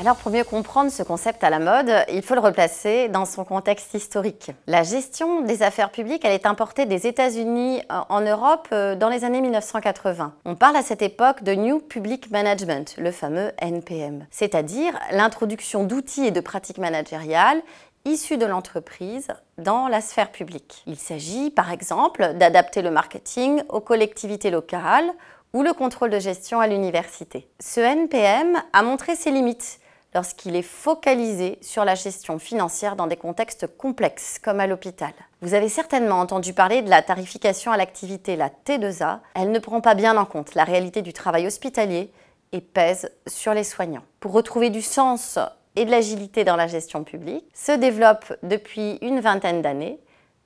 Alors pour mieux comprendre ce concept à la mode, il faut le replacer dans son contexte historique. La gestion des affaires publiques, elle est importée des États-Unis en Europe euh, dans les années 1980. On parle à cette époque de New Public Management, le fameux NPM, c'est-à-dire l'introduction d'outils et de pratiques managériales issus de l'entreprise dans la sphère publique. Il s'agit par exemple d'adapter le marketing aux collectivités locales ou le contrôle de gestion à l'université. Ce NPM a montré ses limites lorsqu'il est focalisé sur la gestion financière dans des contextes complexes comme à l'hôpital. Vous avez certainement entendu parler de la tarification à l'activité, la T2A. Elle ne prend pas bien en compte la réalité du travail hospitalier et pèse sur les soignants. Pour retrouver du sens et de l'agilité dans la gestion publique, se développe depuis une vingtaine d'années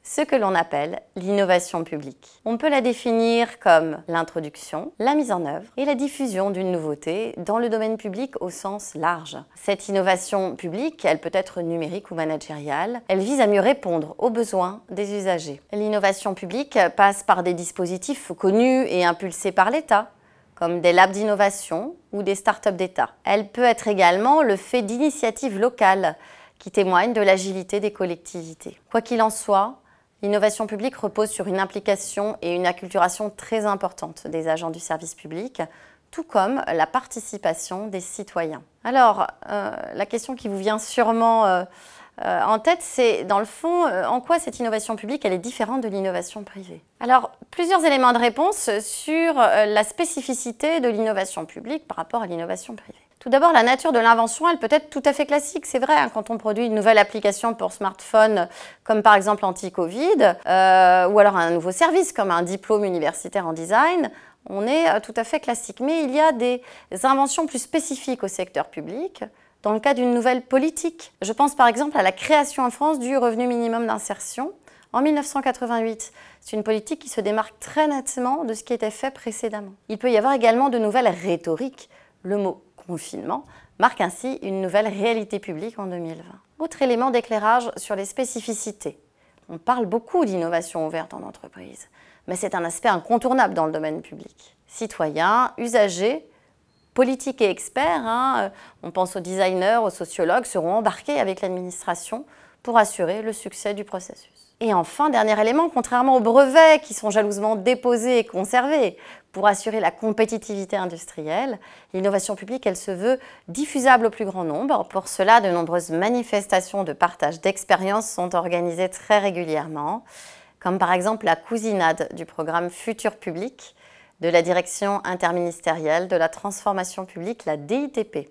ce que l'on appelle l'innovation publique. On peut la définir comme l'introduction, la mise en œuvre et la diffusion d'une nouveauté dans le domaine public au sens large. Cette innovation publique, elle peut être numérique ou managériale, elle vise à mieux répondre aux besoins des usagers. L'innovation publique passe par des dispositifs connus et impulsés par l'État, comme des labs d'innovation ou des startups d'État. Elle peut être également le fait d'initiatives locales qui témoignent de l'agilité des collectivités. Quoi qu'il en soit, L'innovation publique repose sur une implication et une acculturation très importante des agents du service public, tout comme la participation des citoyens. Alors, euh, la question qui vous vient sûrement euh, euh, en tête, c'est dans le fond, en quoi cette innovation publique elle est différente de l'innovation privée? Alors, plusieurs éléments de réponse sur la spécificité de l'innovation publique par rapport à l'innovation privée. Tout d'abord, la nature de l'invention, elle peut être tout à fait classique, c'est vrai, hein, quand on produit une nouvelle application pour smartphone, comme par exemple anti-Covid, euh, ou alors un nouveau service comme un diplôme universitaire en design, on est euh, tout à fait classique. Mais il y a des inventions plus spécifiques au secteur public, dans le cas d'une nouvelle politique. Je pense par exemple à la création en France du revenu minimum d'insertion en 1988. C'est une politique qui se démarque très nettement de ce qui était fait précédemment. Il peut y avoir également de nouvelles rhétoriques. Le mot confinement marque ainsi une nouvelle réalité publique en 2020. Autre élément d'éclairage sur les spécificités. On parle beaucoup d'innovation ouverte en entreprise, mais c'est un aspect incontournable dans le domaine public. Citoyens, usagers, politiques et experts, hein, euh, on pense aux designers, aux sociologues, seront embarqués avec l'administration pour assurer le succès du processus. Et enfin, dernier élément, contrairement aux brevets qui sont jalousement déposés et conservés pour assurer la compétitivité industrielle, l'innovation publique, elle se veut diffusable au plus grand nombre. Pour cela, de nombreuses manifestations de partage d'expériences sont organisées très régulièrement, comme par exemple la cousinade du programme Futur Public de la Direction interministérielle de la transformation publique, la DITP.